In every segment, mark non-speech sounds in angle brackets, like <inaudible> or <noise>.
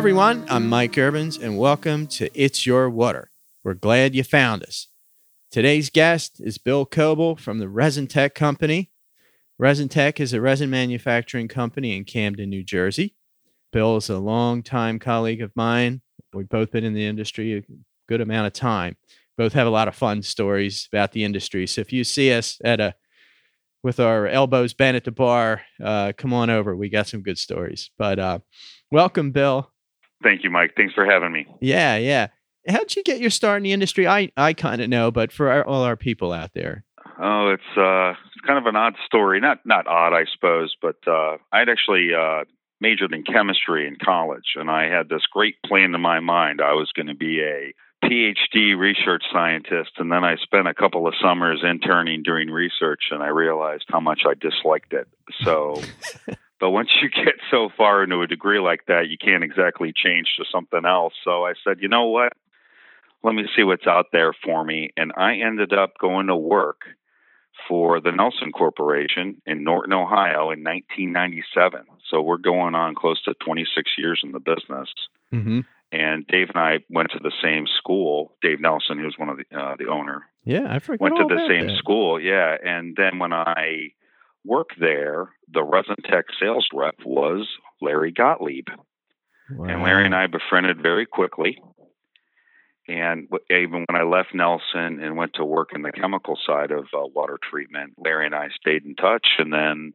everyone. I'm Mike Urbans, and welcome to It's Your Water. We're glad you found us. Today's guest is Bill Koebel from the ResinTech Company. ResinTech is a resin manufacturing company in Camden, New Jersey. Bill is a longtime colleague of mine. We've both been in the industry a good amount of time. Both have a lot of fun stories about the industry. So if you see us at a with our elbows bent at the bar, uh, come on over. We got some good stories. But uh, welcome, Bill. Thank you, Mike. Thanks for having me. Yeah, yeah. How'd you get your start in the industry? I, I kind of know, but for our, all our people out there. Oh, it's uh, it's kind of an odd story. Not not odd, I suppose, but uh, I'd actually uh, majored in chemistry in college, and I had this great plan in my mind. I was going to be a PhD research scientist, and then I spent a couple of summers interning doing research, and I realized how much I disliked it. So, <laughs> but once you <laughs> get so far into a degree like that, you can't exactly change to something else. So I said, you know what? Let me see what's out there for me. And I ended up going to work for the Nelson Corporation in Norton, Ohio in 1997. So we're going on close to 26 years in the business. Mm-hmm and Dave and I went to the same school. Dave Nelson, who's one of the uh, the owner, yeah, I forgot. Went to the same that. school, yeah. And then when I worked there, the ResinTech sales rep was Larry Gottlieb, wow. and Larry and I befriended very quickly. And even when I left Nelson and went to work in the chemical side of uh, water treatment, Larry and I stayed in touch. And then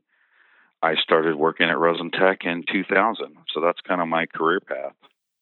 I started working at ResinTech in 2000. So that's kind of my career path.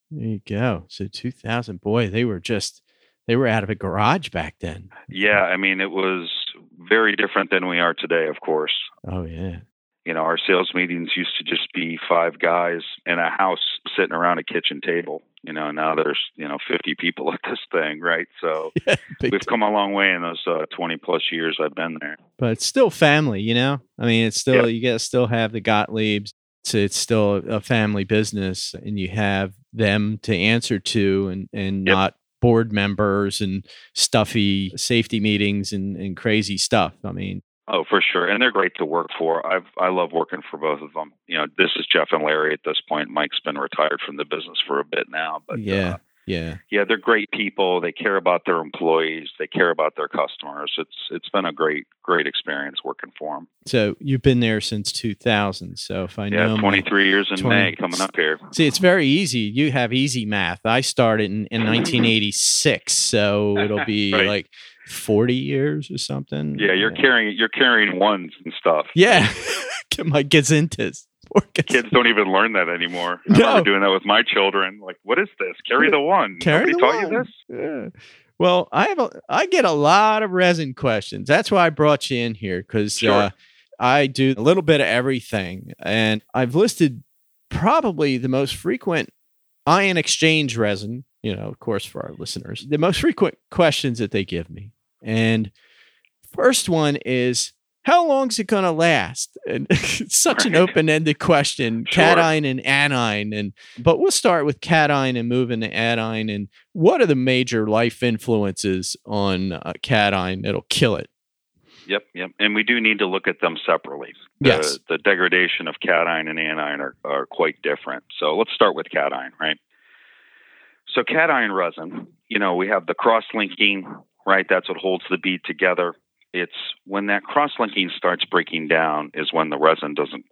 There you go. So 2000, boy, they were just they were out of a garage back then. Yeah, I mean it was very different than we are today, of course. Oh yeah. You know, our sales meetings used to just be five guys in a house sitting around a kitchen table. You know, now there's you know 50 people at this thing, right? So <laughs> yeah, we've come a long way in those uh, 20 plus years I've been there. But it's still family, you know. I mean, it's still you get to still have the Gottliebs. So it's still a family business, and you have them to answer to and, and yep. not board members and stuffy safety meetings and, and crazy stuff. I mean, Oh, for sure, and they're great to work for. I've I love working for both of them. You know, this is Jeff and Larry at this point. Mike's been retired from the business for a bit now, but yeah, uh, yeah. Yeah, they're great people. They care about their employees. They care about their customers. It's it's been a great great experience working for them. So you've been there since 2000. So if I yeah, know 23 years in 20, May coming up here. See, it's very easy. You have easy math. I started in, in mm-hmm. 1986, so it'll be <laughs> right. like 40 years or something. Yeah, you're yeah. carrying you're carrying ones and stuff. Yeah. <laughs> Get my gazintas. Kids don't even learn that anymore. I no. remember doing that with my children. Like, what is this? Carry the one. Carry Nobody the taught one. you this? Yeah. Well, I have a, I get a lot of resin questions. That's why I brought you in here because sure. uh, I do a little bit of everything, and I've listed probably the most frequent ion exchange resin. You know, of course, for our listeners, the most frequent questions that they give me, and first one is how long is it going to last? And it's <laughs> such an open-ended question, <laughs> sure. cation and anion. And but we'll start with cation and move into anion. And what are the major life influences on uh, cation that'll kill it? Yep, yep. And we do need to look at them separately. The, yes. The degradation of cation and anion are, are quite different. So let's start with cation, right? So cation resin, you know, we have the cross-linking, right? That's what holds the bead together it's when that cross-linking starts breaking down is when the resin doesn't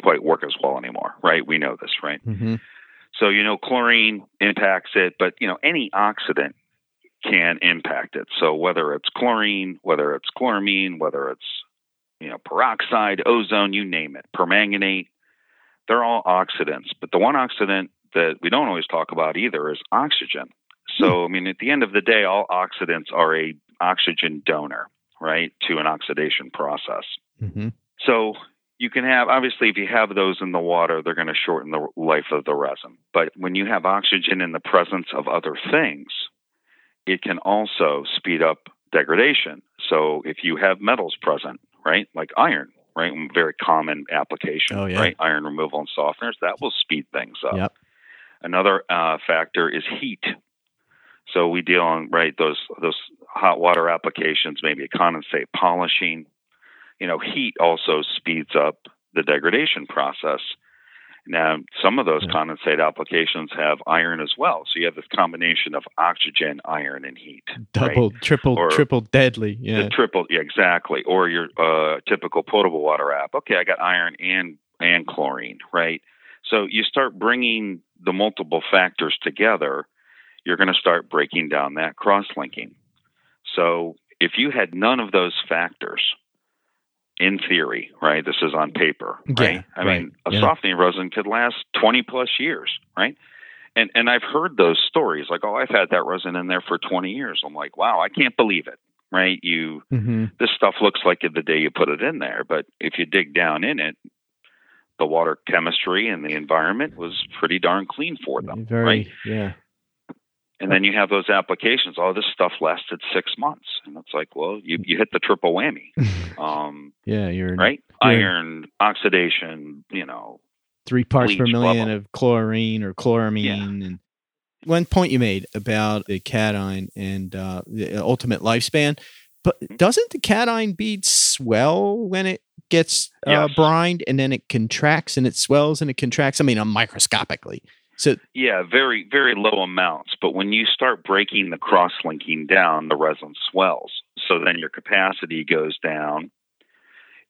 quite work as well anymore, right? We know this, right? Mm-hmm. So you know, chlorine impacts it, but you know, any oxidant can impact it. So whether it's chlorine, whether it's chloramine, whether it's you know peroxide, ozone, you name it, permanganate, they're all oxidants. But the one oxidant that we don't always talk about either is oxygen. So hmm. I mean, at the end of the day, all oxidants are a oxygen donor right, to an oxidation process. Mm-hmm. So you can have, obviously, if you have those in the water, they're going to shorten the life of the resin. But when you have oxygen in the presence of other things, it can also speed up degradation. So if you have metals present, right, like iron, right, very common application, oh, yeah. right, iron removal and softeners, that will speed things up. Yep. Another uh, factor is heat. So we deal on right those those hot water applications, maybe a condensate polishing. You know, heat also speeds up the degradation process. Now, some of those condensate applications have iron as well. So you have this combination of oxygen, iron, and heat. Double, right? triple, Or triple deadly. Yeah. The triple, yeah, exactly. Or your uh, typical potable water app. Okay, I got iron and and chlorine, right? So you start bringing the multiple factors together. You're going to start breaking down that cross-linking. So if you had none of those factors, in theory, right? This is on paper, right? Yeah, I right, mean, a yeah. softening resin could last 20 plus years, right? And and I've heard those stories like, oh, I've had that resin in there for 20 years. I'm like, wow, I can't believe it, right? You hmm this stuff looks like it the day you put it in there, but if you dig down in it, the water chemistry and the environment was pretty darn clean for them, Very, right? yeah. And then you have those applications. Oh, this stuff lasted six months, and it's like, well, you you hit the triple whammy, <laughs> um, yeah, you're right? Yeah. Iron oxidation, you know, three parts per million level. of chlorine or chloramine and one point you made about the cation and uh, the ultimate lifespan but Mm-hmm. doesn't the cation bead swell when it gets uh, Yes. brined and then it contracts and it swells and it contracts i mean uh, microscopically so Yeah, very, very low amounts. But when you start breaking the cross linking down, the resin swells. So then your capacity goes down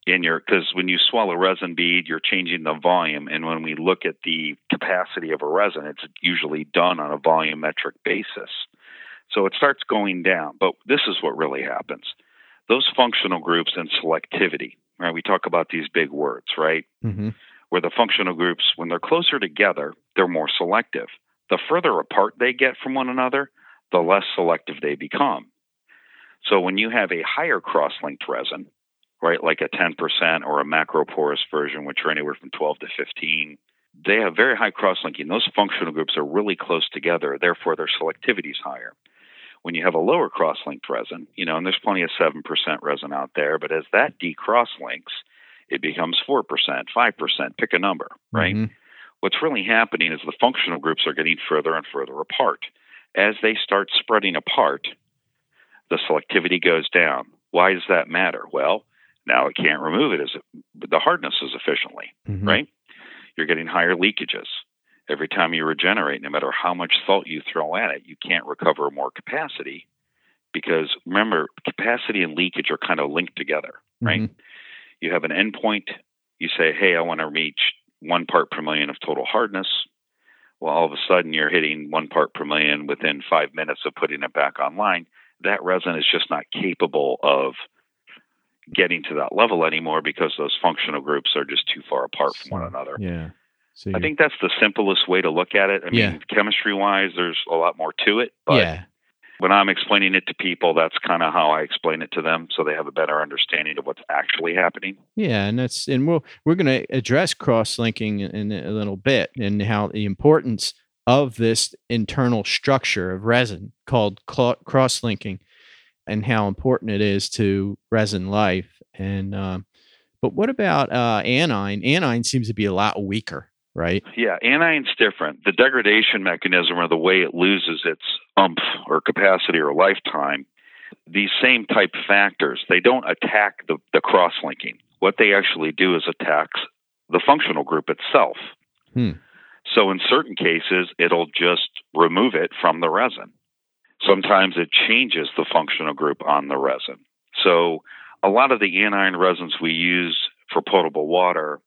in your because when you swell a resin bead, you're changing the volume. And when we look at the capacity of a resin, it's usually done on a volumetric basis. So it starts going down. But this is what really happens. Those functional groups and selectivity, right? We talk about these big words, right? mhm. where the functional groups, when they're closer together, they're more selective. The further apart they get from one another, the less selective they become. So when you have a higher cross linked resin, right, like a 10% or a macroporous version, which are anywhere from 12 to 15, they have very high cross linking. Those functional groups are really close together, therefore their selectivity is higher. When you have a lower cross linked resin, you know, and there's plenty of 7% resin out there, but as that decross links, it becomes 4%, 5%, pick a number, right? Mhm. What's really happening is the functional groups are getting further and further apart. As they start spreading apart, the selectivity goes down. Why does that matter? Well, now it can't remove it as the hardness as efficiently, Mhm. right? You're getting higher leakages. Every time you regenerate, no matter how much salt you throw at it, you can't recover more capacity because remember, capacity and leakage are kind of linked together, right? Mhm. you have an endpoint. You say, hey, I want to reach one part per million of total hardness. Well, all of a sudden you're hitting one part per million within five minutes of putting it back online. That resin is just not capable of getting to that level anymore because those functional groups are just too far apart from one another. yeah so I think that's the simplest way to look at it. I mean, Yeah. chemistry wise, there's a lot more to it, but yeah when I'm explaining it to people, that's kind of how I explain it to them so they have a better understanding of what's actually happening. Yeah, and that's and we'll we're going to address cross linking in a little bit and how the importance of this internal structure of resin called cross linking and how important it is to resin life. And um, but what about uh, anion? Anion seems to be a lot weaker, right? Yeah, anion's different. The degradation mechanism or the way it loses its umph or capacity or lifetime, these same type factors, they don't attack the, the cross linking. What they actually do is attack the functional group itself. Hmm. So in certain cases, it'll just remove it from the resin. Sometimes it changes the functional group on the resin. So a lot of the anion resins we use for potable water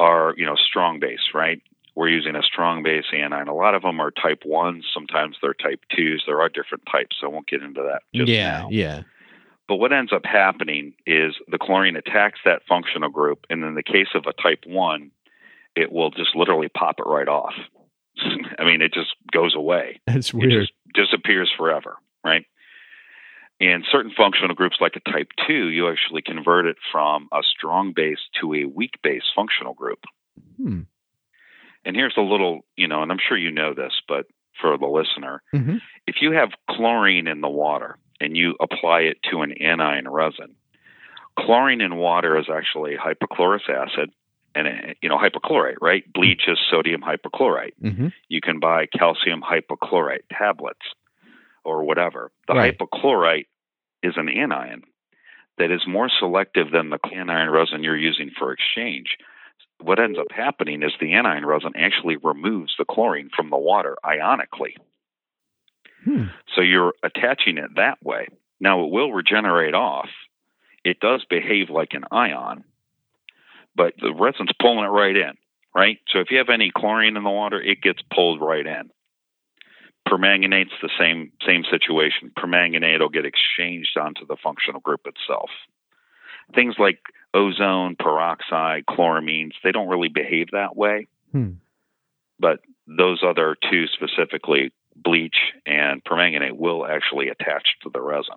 are, you know, strong base, right? We're using a strong base anion. A lot of them are type ones, sometimes they're type twos. There are different types. So I won't get into that just yeah, now. yeah. But what ends up happening is the chlorine attacks that functional group, and in the case of a type one, it will just literally pop it right off. <laughs> I mean, it just goes away. That's It weird. just disappears forever, And certain functional groups, like a type 2, you actually convert it from a strong base to a weak base functional group. Hmm. And here's a little, you know, and I'm sure you know this, but for the listener, hmm if you have chlorine in the water and you apply it to an anion resin, chlorine in water is actually hypochlorous acid and, uh, you know, hypochlorite, right? Bleach is sodium hypochlorite. hmm You can buy calcium hypochlorite tablets or whatever. The Right. hypochlorite is an anion that is more selective than the anion resin you're using for exchange. what ends up happening is the anion resin actually removes the chlorine from the water ionically. Hmm. So you're attaching it that way. Now it will regenerate off. It does behave like an ion, but the resin's pulling it right in, right? So if you have any chlorine in the water, it gets pulled right in. Permanganate's the same same situation. Permanganate will get exchanged onto the functional group itself. Things like ozone, peroxide, chloramines, they don't really behave that way. Hmm. But those other two specifically, bleach and permanganate, will actually attach to the resin.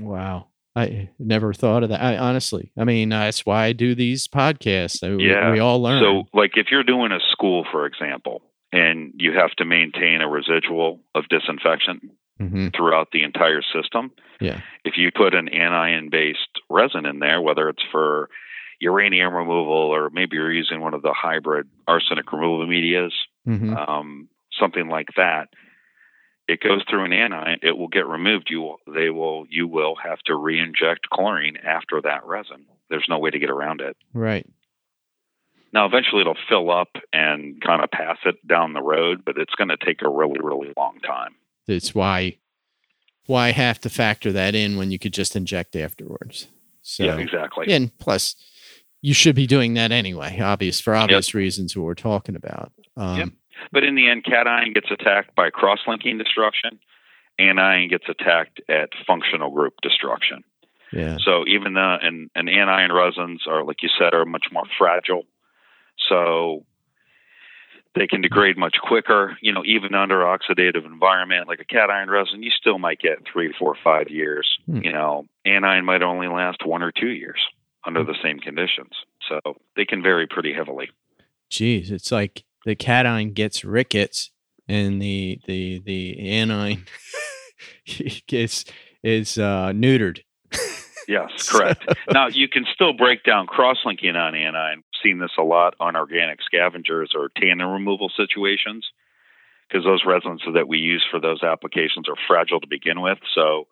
Wow. I never thought of that. I honestly, I mean, uh, that's why I do these podcasts. We, Yeah. we all learn. So, like if you're doing a school, for example, and you have to maintain a residual of disinfection Mhm. throughout the entire system, Yeah. if you put an anion based resin in there, whether it's for uranium removal or maybe you're using one of the hybrid arsenic removal medias, Mhm. um, something like that, it goes through an anion, it will get removed. You will, they will you will have to re-inject chlorine after that resin. There's no way to get around it. Right. Now, eventually, it'll fill up and kind of pass it down the road, but it's going to take a really, really long time. It's why why have to factor that in when you could just inject afterwards. So yeah, exactly. and plus you should be doing that anyway, obvious for obvious reasons what we're talking about. Um, Yep. But in the end, cation gets attacked by cross-linking destruction, anion gets attacked at functional group destruction. Yeah. So even the and, and anion resins are, like you said, are much more fragile. So they can degrade much quicker. You know, even under oxidative environment, like a cation resin, you still might get three, four, five years. Hmm. You know, anion might only last one or two years under the same conditions. So they can vary pretty heavily. Geez, it's like the cation gets rickets and the the the anion <laughs> gets is uh, neutered. Yes, <laughs> correct. now you can still break down cross-linking on anion. Seen this a lot on organic scavengers or tannin removal situations because those resins that we use for those applications are fragile to begin with. So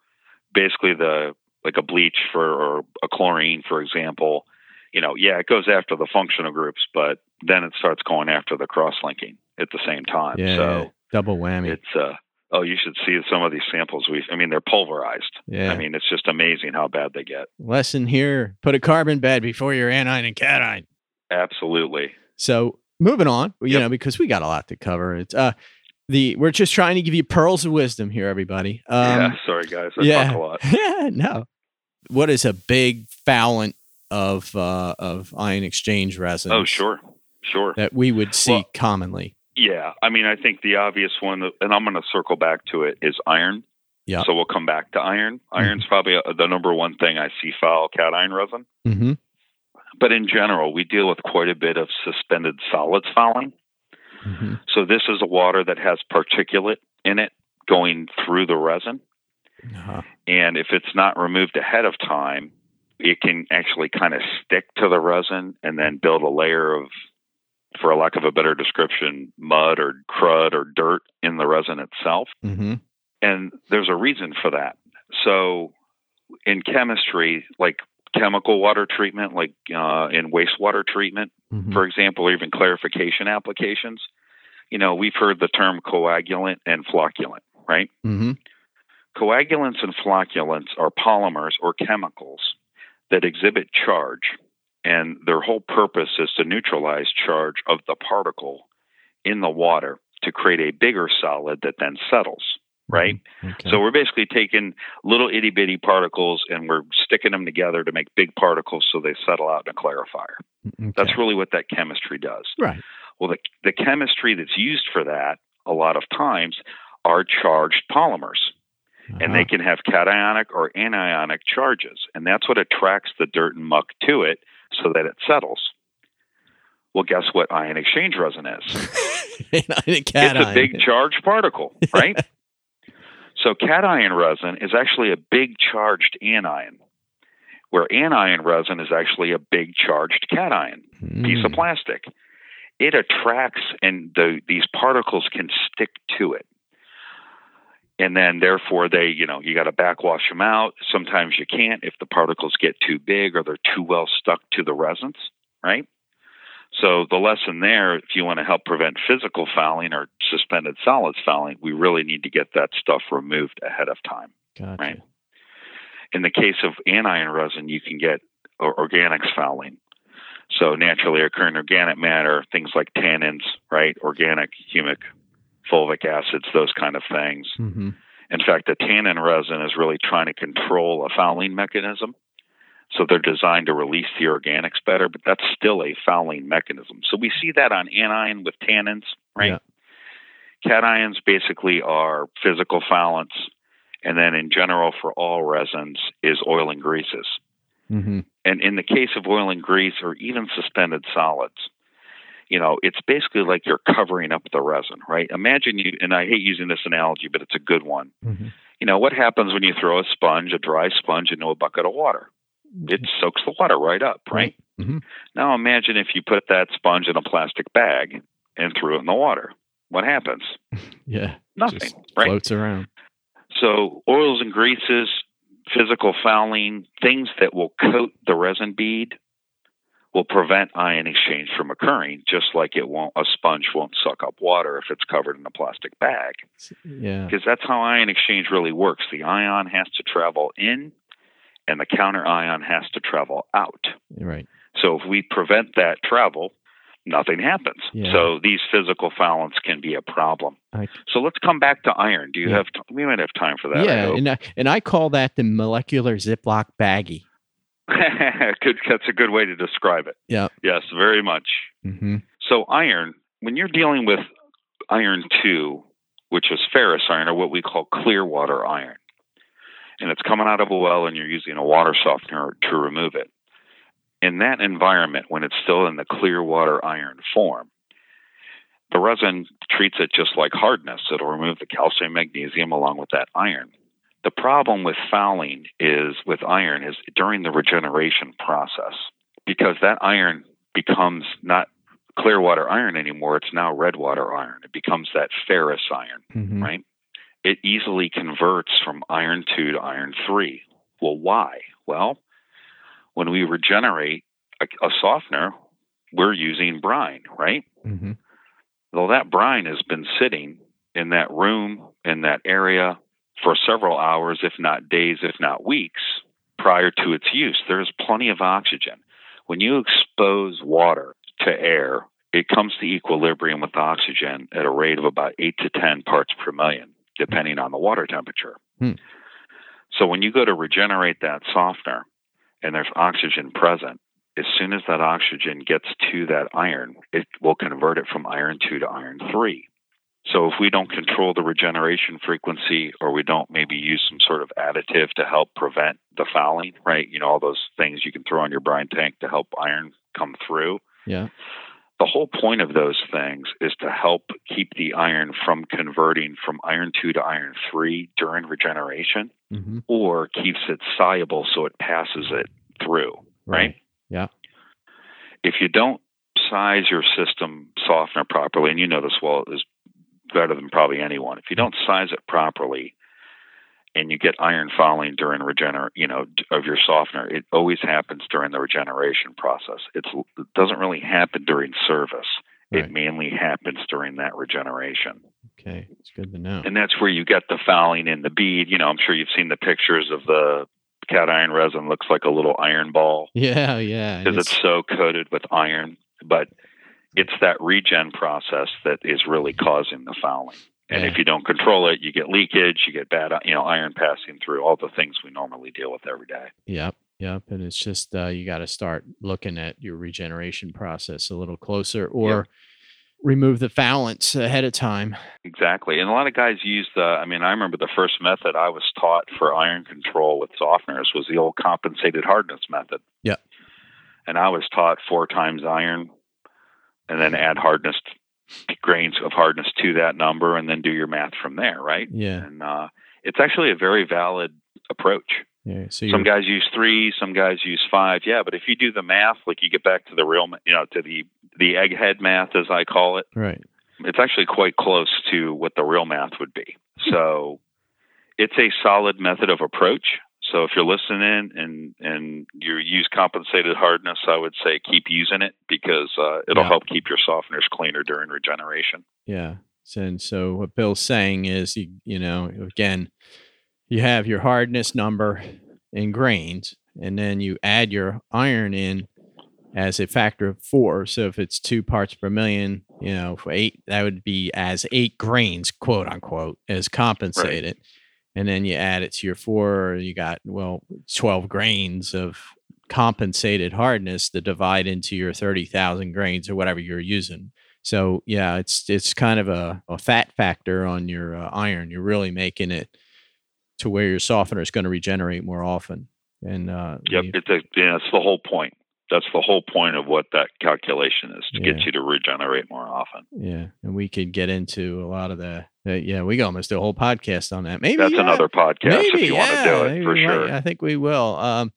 basically, the like a bleach for or a chlorine, for example, you know, yeah, it goes after the functional groups, but then it starts going after the cross-linking at the same time. Yeah, so double whammy. it's uh oh, you should see some of these samples. We, I mean, they're pulverized. Yeah. I mean, it's just amazing how bad they get. Lesson here: put a carbon bed before your anion and cation. Absolutely. So moving on, you Yep. know, because we got a lot to cover. It's uh the we're just trying to give you pearls of wisdom here, everybody. Um, yeah. Sorry, guys. I yeah. talk a lot. <laughs> yeah, no. What is a big foulant of uh, of ion exchange resins? Oh, sure. Sure. That we would see Well- commonly. Yeah. I mean, I think the obvious one, and I'm going to circle back to it, is iron. Yeah. So we'll come back to iron. Iron's probably uh the number one thing I see foul cation resin. Mm-hmm. But in general, we deal with quite a bit of suspended solids fouling. Mm-hmm. So this is a water that has particulate in it going through the resin. Uh-huh. And if it's not removed ahead of time, it can actually kind of stick to the resin and then build a layer of, for a lack of a better description, mud or crud or dirt in the resin itself. Mm-hmm. And there's a reason for that. So in chemistry, like chemical water treatment, like uh, in wastewater treatment, Mm-hmm. for example, or even clarification applications, you know, we've heard the term coagulant and flocculant, right? Mm-hmm. Coagulants and flocculants are polymers or chemicals that exhibit charge, and their whole purpose is to neutralize charge of the particle in the water to create a bigger solid that then settles, right? Okay. So we're basically taking little itty bitty particles and we're sticking them together to make big particles so they settle out in a clarifier. Okay. That's really what that chemistry does. right. Well, the, the chemistry that's used for that a lot of times are charged polymers and Uh-huh. they can have cationic or anionic charges, and that's what attracts the dirt and muck to it so that it settles. Well, guess what ion exchange resin is? <laughs> It's a big charged particle, right? <laughs> so cation resin is actually a big charged anion, where anion resin is actually a big charged cation piece of Mm. plastic. It attracts, and the, these particles can stick to it. And then, therefore, they, you know, you got to backwash them out. Sometimes you can't if the particles get too big or they're too well stuck to the resins, right? So the lesson there, if you want to help prevent physical fouling or suspended solids fouling, we really need to get that stuff removed ahead of time. Gotcha. Right. In the case of anion resin, you can get organics fouling. So naturally occurring organic matter, things like tannins, right? Organic, humic, fulvic acids, those kind of things. Mm-hmm. In fact, the tannin resin is really trying to control a fouling mechanism. So they're designed to release the organics better, but that's still a fouling mechanism. So we see that on anion with tannins, right? Yeah. Cations basically are physical foulants, and then in general for all resins is oil and greases. Mm-hmm. And in the case of oil and grease or even suspended solids, you know, it's basically like you're covering up the resin, right? Imagine you, and I hate using this analogy, but it's a good one. Mm-hmm. You know, what happens when you throw a sponge, a dry sponge, into a bucket of water? It soaks the water right up, right? Mm-hmm. Now imagine if you put that sponge in a plastic bag and threw it in the water. What happens? <laughs> Yeah. Nothing, right? Floats around. So oils and greases, physical fouling, things that will coat the resin bead will prevent ion exchange from occurring, just like it won't a sponge won't suck up water if it's covered in a plastic bag. Yeah. Because that's how ion exchange really works. The ion has to travel in and the counter ion has to travel out. Right. So if we prevent that travel, nothing happens. Yeah. So these physical foulants can be a problem. I- so let's come back to iron. Do you Yeah. have? T- we might have time for that. Yeah, and I, and I call that the molecular Ziploc baggie. <laughs> good, that's a good way to describe it. Yeah. Yes, very much. Mm-hmm. So iron, when you're dealing with iron two, which is ferrous iron, or what we call clear water iron, and it's coming out of a well, and you're using a water softener to remove it. In that environment, when it's still in the clear water iron form, the resin treats it just like hardness. It'll remove the calcium, magnesium along with that iron. The problem with fouling is with iron is during the regeneration process because that iron becomes not clear water iron anymore. It's now red water iron. It becomes that ferrous iron, Mm-hmm. right? It easily converts from iron 2 to iron 3. Well, why? Well, when we regenerate a, a softener, we're using brine, right? Mm-hmm. Well, that brine has been sitting in that room, in that area for several hours, if not days, if not weeks, prior to its use. There's plenty of oxygen. When you expose water to air, it comes to equilibrium with oxygen at a rate of about 8 to 10 parts per million, depending on the water temperature. Hmm. So when you go to regenerate that softener and there's oxygen present, as soon as that oxygen gets to that iron, it will convert it from iron 2 to iron 3. So if we don't control the regeneration frequency or we don't maybe use some sort of additive to help prevent the fouling, right? You know, all those things you can throw on your brine tank to help iron come through. Yeah. The whole point of those things is to help keep the iron from converting from iron 2 to iron 3 during regeneration Mm-hmm. or keeps it soluble so it passes it through, right? Yeah. if you don't size your system softener properly, and you know this well is better than probably anyone, if you don't size it properly and you get iron fouling during regener, you know, of your softener, it always happens during the regeneration process. It's, it doesn't really happen during service. Right. It mainly happens during that regeneration. Okay. It's good to know. And that's where you get the fouling in the bead. You know, I'm sure you've seen the pictures of the cation resin looks like a little iron ball Yeah. Yeah. because it's so coated with iron. But it's that regen process that is really causing the fouling. And Yeah. if you don't control it, you get leakage, you get bad, you know, iron passing through all the things we normally deal with every day. Yep. Yep. And it's just uh, you got to start looking at your regeneration process a little closer or remove the foulants ahead of time. Exactly. And a lot of guys use the, I mean, I remember the first method I was taught for iron control with softeners was the old compensated hardness method. Yep. And I was taught four times iron and then add hardness, grains of hardness to that number and then do your math from there, right? Yeah. And uh, it's actually a very valid approach. Yeah. So Some guys use three, some guys use five. Yeah, but if you do the math, like you get back to the real, you know, to the the egghead math, as I call it, right. it's actually quite close to what the real math would be. <laughs> So it's a solid method of approach. So if you're listening and and you use compensated hardness, I would say keep using it because uh, it'll Yeah. help keep your softeners cleaner during regeneration. Yeah. And so what Bill's saying is, you, you know, again, you have your hardness number in grains, and then you add your iron in as a factor of four. So if it's two parts per million, you know, for eight, that would be as eight grains, quote unquote, as compensated. And then you add it to your four, you got, well, 12 grains of compensated hardness to divide into your 30,000 grains or whatever you're using. So yeah, it's it's kind of a, a fat factor on your uh, iron. You're really making it to where your softener is going to regenerate more often. And uh, Yep, you- it's a, yeah, that's the whole point. That's the whole point of what that calculation is to Yeah. get you to regenerate more often. yeah, and we could get into a lot of the. Uh, yeah, we almost do a whole podcast on that. Maybe That's yeah, another podcast maybe, if you want to do it for we might. sure. I think we will. Um,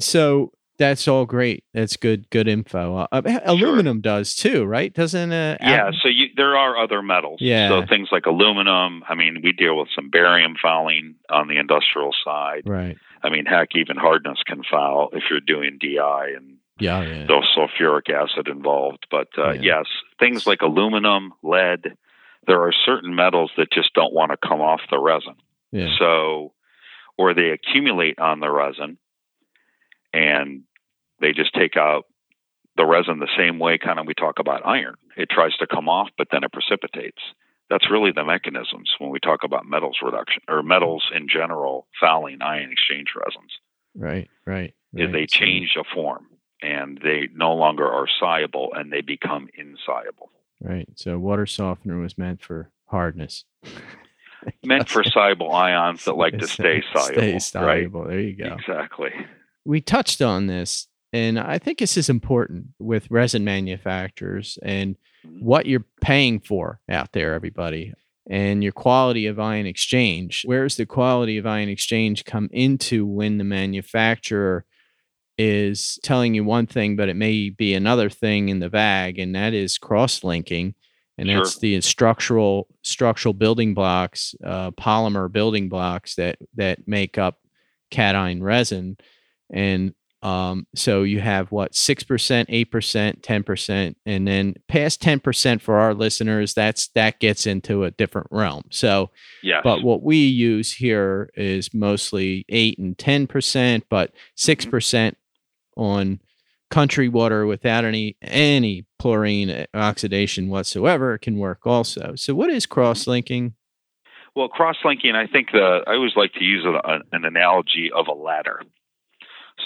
so that's all great. That's good. Good info. Uh, uh, aluminum does too, right? Doesn't uh, Yeah, al- so you, there are other metals. Yeah. So things like aluminum. I mean, we deal with some barium fouling on the industrial side. right. I mean, heck, even hardness can foul if you're doing DI and Yeah, yeah. there's sulfuric acid involved. But uh, Yeah. yes, things like aluminum, lead, there are certain metals that just don't want to come off the resin. yeah. So, or they accumulate on the resin and they just take out the resin the same way kind of we talk about iron. It tries to come off, but then it precipitates. That's really the mechanisms when we talk about metals reduction or metals in general fouling ion exchange resins. Right. Right. Is right. they change a form and they no longer are soluble and they become insoluble. Right. So water softener was meant for hardness. <laughs> Meant for soluble ions that like to <laughs> stay soluble. Stay right? There you go. Exactly. We touched on this, and I think this is important with resin manufacturers and Mhm. what you're paying for out there, everybody, and your quality of ion exchange. Where does the quality of ion exchange come into when the manufacturer is telling you one thing, but it may be another thing in the bag, and that is cross linking. And Sure. that's the structural structural building blocks, uh, polymer building blocks that that make up cation resin. And um, so you have what six percent, eight percent, ten percent, and then past ten percent for our listeners. That's that gets into a different realm. So Yes. but what we use here is mostly eight and ten percent, but six percent on country water without any any chlorine oxidation whatsoever can work also. So what is cross linking? Well, cross linking, I think the I always like to use a, an analogy of a ladder.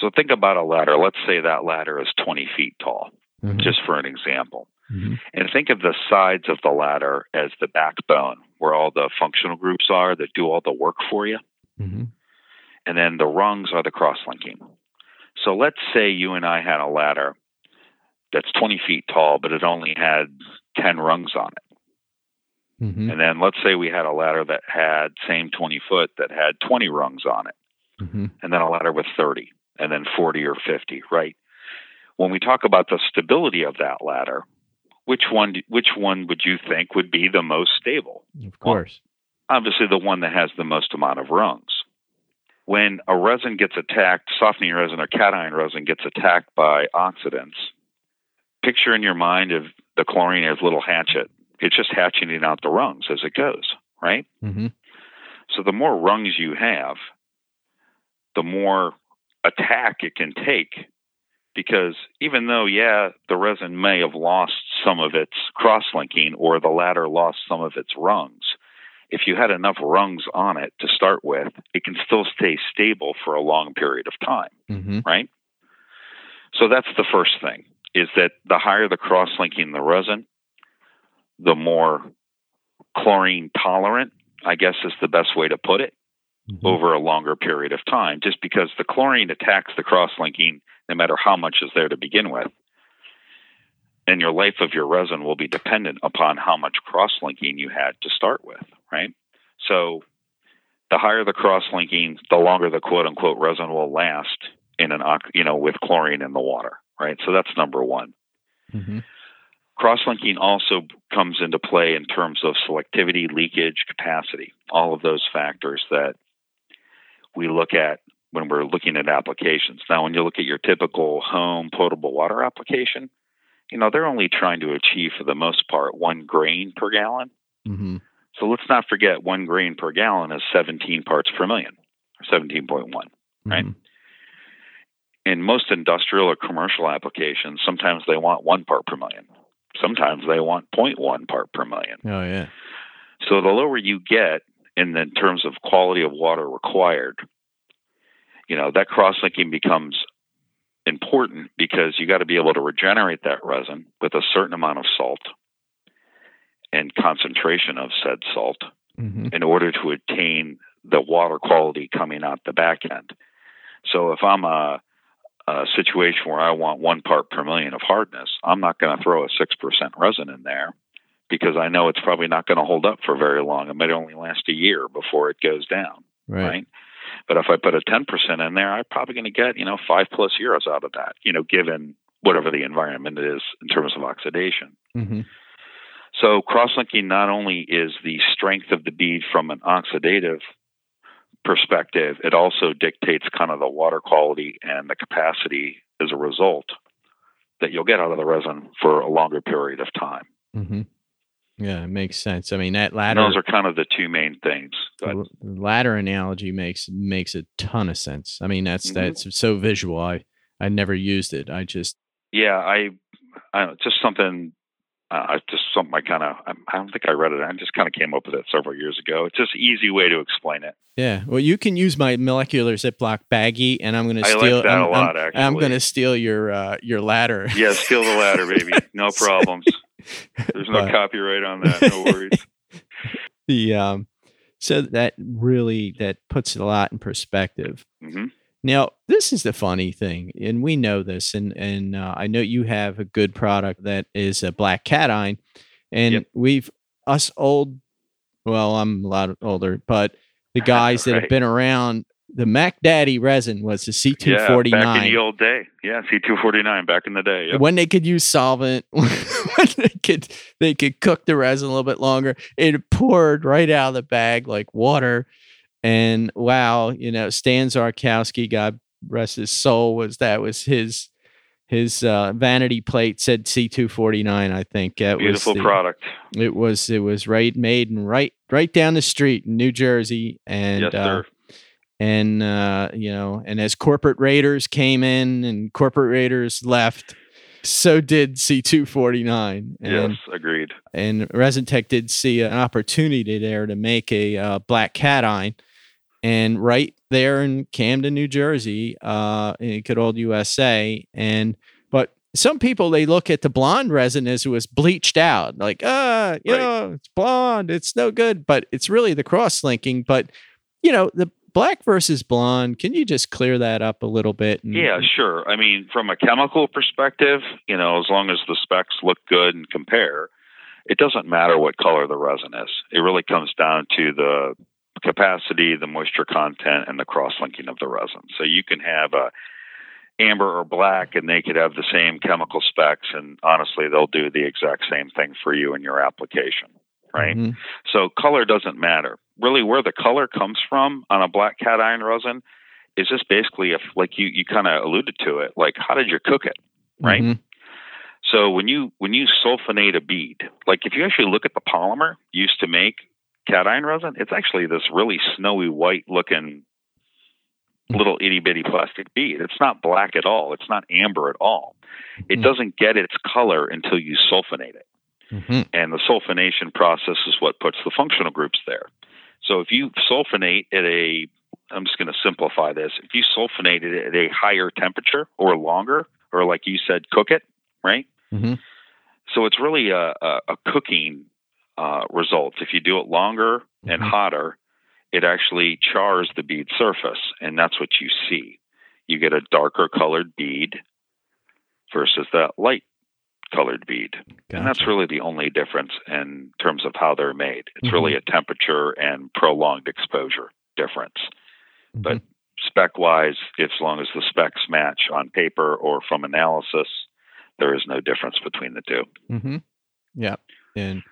So think about a ladder. Let's say that ladder is 20 feet tall, Mhm. just for an example. Mhm. And think of the sides of the ladder as the backbone, where all the functional groups are that do all the work for you. Mhm. And then the rungs are the cross linking. So let's say you and I had a ladder that's 20 feet tall, but it only had 10 rungs on it. Mhm. And then let's say we had a ladder that had same 20 foot that had 20 rungs on it, Mhm. and then a ladder with 30, and then 40 or 50, right? When we talk about the stability of that ladder, which one which one would you think would be the most stable? Of course. Obviously the one that has the most amount of rungs. When a resin gets attacked, softening resin or cation resin gets attacked by oxidants, picture in your mind of the chlorine as little hatchet. It's just hatcheting out the rungs as it goes, right? Mhm. So the more rungs you have, the more attack it can take. Because even though, yeah, the resin may have lost some of its cross linking or the ladder lost some of its rungs, if you had enough rungs on it to start with, it can still stay stable for a long period of time, Mhm. right? So that's the first thing is that the higher the cross linking the resin, the more chlorine tolerant, I guess is the best way to put it Mhm. over a longer period of time, just because the chlorine attacks the cross linking no matter how much is there to begin with. And your life of your resin will be dependent upon how much cross linking you had to start with, right? So the higher the cross linking, the longer the quote unquote resin will last in an you know with chlorine in the water, right? So that's number 1. Mhm. Cross linking also comes into play in terms of selectivity, leakage, capacity, all of those factors that we look at when we're looking at applications. Now, when you look at your typical home potable water application, you know, they're only trying to achieve, for the most part, one grain per gallon. Mm-hmm. So let's not forget one grain per gallon is 17 parts per million, or 17.1, right? Mm-hmm. In most industrial or commercial applications, sometimes they want one part per million. Sometimes they want 0.1 part per million. Oh yeah. So the lower you get in the terms of quality of water required, you know, that cross linking becomes important because you got to be able to regenerate that resin with a certain amount of salt and concentration of said salt Mm-hmm. in order to attain the water quality coming out the back end. So if I'm a, a situation where I want one part per million of hardness, I'm not going to throw a 6% resin in there because I know it's probably not going to hold up for very long. It might only last a year before it goes down, Right. right? But if I put a 10% in there, I'm probably going to get, you know, five euros out of that, you know, given whatever the environment is in terms of oxidation. Mm-hmm. So cross-linking not only is the strength of the bead from an oxidative perspective, it also dictates kind of the water quality and the capacity as a result that you'll get out of the resin for a longer period of time. Mm-hmm. Yeah, it makes sense. I mean, that ladder, those are kind of the two main things. But ladder analogy makes makes a ton of sense. I mean, that's Mhm. that's so visual. I I never used it. I just yeah, I, I just something. Uh, just something I kind of. I don't think I read it. I just kind of came up with it several years ago. It's just easy way to explain it. yeah. Well, you can use my molecular Ziploc baggie, and I'm going to I like steal. that I'm, a lot, I'm, actually. I'm going to steal your uh, your ladder. Yeah, steal the ladder, baby. <laughs> No problems. There's <laughs> no But- copyright on that. No worries. <laughs> the um, so that really that puts it a lot in perspective. hmm Now, this is the funny thing, and we know this, and and uh, I know you have a good product that is a black cation, and Yep. we've us old, well, I'm a lot older, but the <laughs> guys that have been around, the Mac Daddy resin was the C two Yeah, forty back in the old day. Yeah, C249 back in the day. Yep. When they could use solvent, <laughs> when they could they could cook the resin a little bit longer, it poured right out of the bag like water. And wow, you know, Stan Zarkowski, God rest his soul, was that was his his uh, vanity plate said C two forty nine. I think it Beautiful was the- product. It was it was right made and right right down the street in New Jersey, and yes, uh. And uh, you know, and as corporate raiders came in and corporate raiders left, so did C two forty nine. And yes, agreed. and ResinTech did see an opportunity there to make a uh, black cation, and right there in Camden, New Jersey, uh, in good old USA, and but some people they look at the blonde resin as it was bleached out, like ah, you Right. know, it's blonde, it's no good, but it's really the cross linking. But you know, the black versus blonde, can you just clear that up a little bit? and- Yeah, sure. I mean, from a chemical perspective, you know, as long as the specs look good and compare, it doesn't matter what color the resin is. It really comes down to the capacity, the moisture content, and the cross-linking of the resin. So you can have a amber or black, and they could have the same chemical specs, and honestly, they'll do the exact same thing for you in your application, right? Mhm. So color doesn't matter. Really, where the color comes from on a black cation resin is just basically if, like you you kind of alluded to it, like how did you cook it, right? Mhm. So when you when you sulfonate a bead, like if you actually look at the polymer used to make cation resin, it's actually this really snowy white looking little itty bitty plastic bead. It's not black at all. It's not amber at all. It Mhm. doesn't get its color until you sulfonate it Mhm. and the sulfonation process is what puts the functional groups there. So if you sulfonate at a, I'm just going to simplify this. If you sulfonate it at a higher temperature or longer, or like you said, cook it, right? Mhm. So it's really a, a, a cooking uh, result. If you do it longer and Mhm. hotter, it actually chars the bead surface, and that's what you see. You get a darker colored bead versus that light colored bead. And that's really the only difference in terms of how they're made. It's Mhm. really a temperature and prolonged exposure difference. But Mhm. spec wise, as long as the specs match on paper or from analysis, there is no difference between the two. Mm-hmm. Yeah, and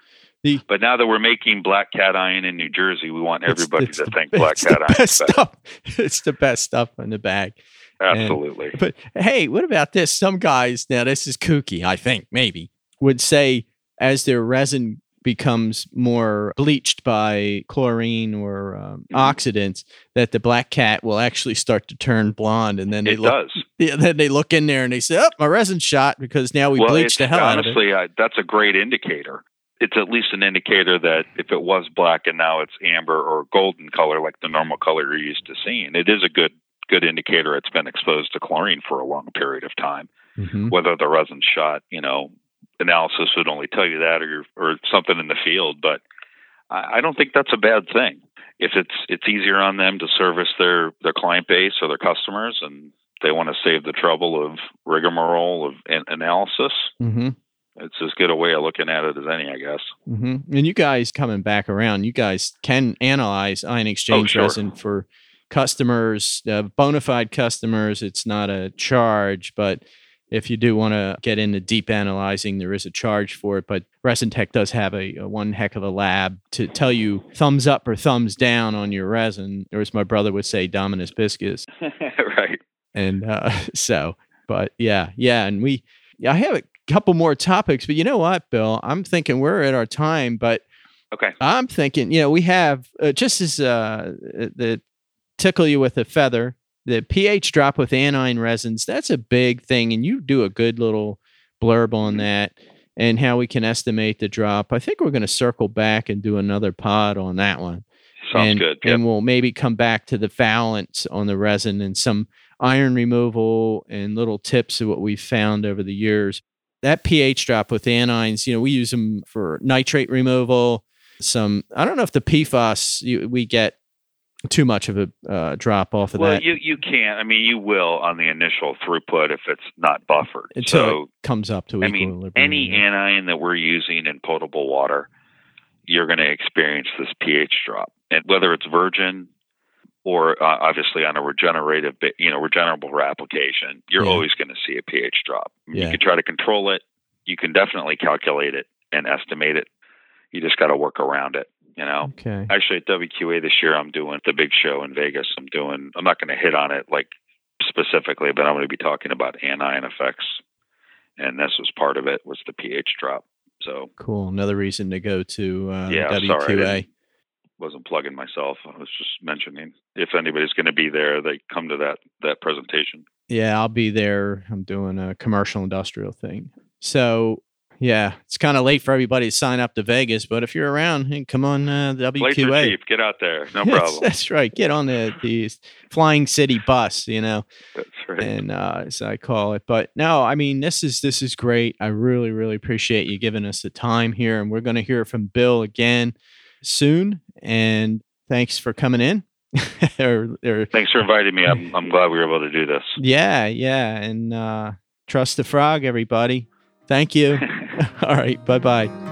The- but now that we're making black cation in New Jersey, we want everybody it's to the- think black cat iron. stuff. <laughs> It's the best stuff in the bag. Absolutely. But hey, what about this? Some guys, now this is kooky, I think, maybe, would say as their resin becomes more bleached by chlorine or um, Mhm. oxidants, that the black cat will actually start to turn blonde. And then they it look, does. yeah, then they look in there and they say, "Oh, my resin's shot because now we well, bleached the hell out of it." honestly, that's a great indicator. It's at least an indicator that if it was black and now it's amber or golden color, like the normal color you're used to seeing, it is a good good indicator it's been exposed to chlorine for a long period of time. Mhm. Whether the resin shot, you know, analysis would only tell you that, or or something in the field. But I, I don't think that's a bad thing. If it's it's easier on them to service their their client base or their customers, and they want to save the trouble of rigmarole of an- analysis, Mhm. it's as good a way of looking at it as any, I guess. hmm And you guys coming back around, you guys can analyze ion exchange sure. resin for customers, uh, bona fide customers. It's not a charge, but if you do want to get into deep analyzing, there is a charge for it. But ResinTech does have a, a one heck of a lab to tell you thumbs up or thumbs down on your resin, or as my brother would say, Dominus Biscus. <laughs> right. And uh, <laughs> so, but yeah, yeah. And we, yeah, I have a couple more topics, but you know what, Bill? I'm thinking we're at our time, but Okay. I'm thinking, you know, we have uh, just as uh, the tickle you with a feather, the pH drop with anion resins. That's a big thing, and you do a good little blurb on mm-hmm. that and how we can estimate the drop. I think we're going to circle back and do another pod on that one Sounds and, good. Yep. And we'll maybe come back to the valence on the resin and some iron removal and little tips of what we've found over the years. That pH drop with anions, you know, we use them for nitrate removal. Some, I don't know if the PFAS, you, we get too much of a uh, drop off of well, that you you can't. I mean, you will on the initial throughput if it's not buffered. until so it comes up to I mean, any anion that we're using in potable water, you're going to experience this pH drop, and whether it's virgin or uh, obviously on a regenerative, you know, regenerable application, you're Yeah. always going to see a pH drop. Yeah. You can try to control it. You can definitely calculate it and estimate it. You just got to work around it. You know. Okay. Actually, at WQA this year, I'm doing the big show in Vegas. I'm doing. I'm not going to hit on it like specifically, but I'm going to be talking about anion effects, and this was part of it. Was the pH drop? So Cool. Another reason to go to uh, Yeah, sorry, I WQA. didn't- wasn't plugging myself. I was just mentioning if anybody's going to be there, they come to that that presentation. Yeah, I'll be there. I'm doing a commercial industrial thing. So, yeah, it's kind of late for everybody to sign up to Vegas, but if you're around, hey, come on uh, WQA. cheap. Get out there. No <laughs> That's- problem. That's right. Get on the, the Flying City bus, you know, That's right. and uh, as I call it. But no, I mean, this is this is great. I really, really appreciate you giving us the time here, and we're going to hear from Bill again soon. And thanks for coming in. <laughs> or, or Thanks for inviting me. I'm I'm glad we were able to do this. Yeah, yeah. And uh, trust the frog, everybody. Thank you. <laughs> <laughs> All right. Bye bye.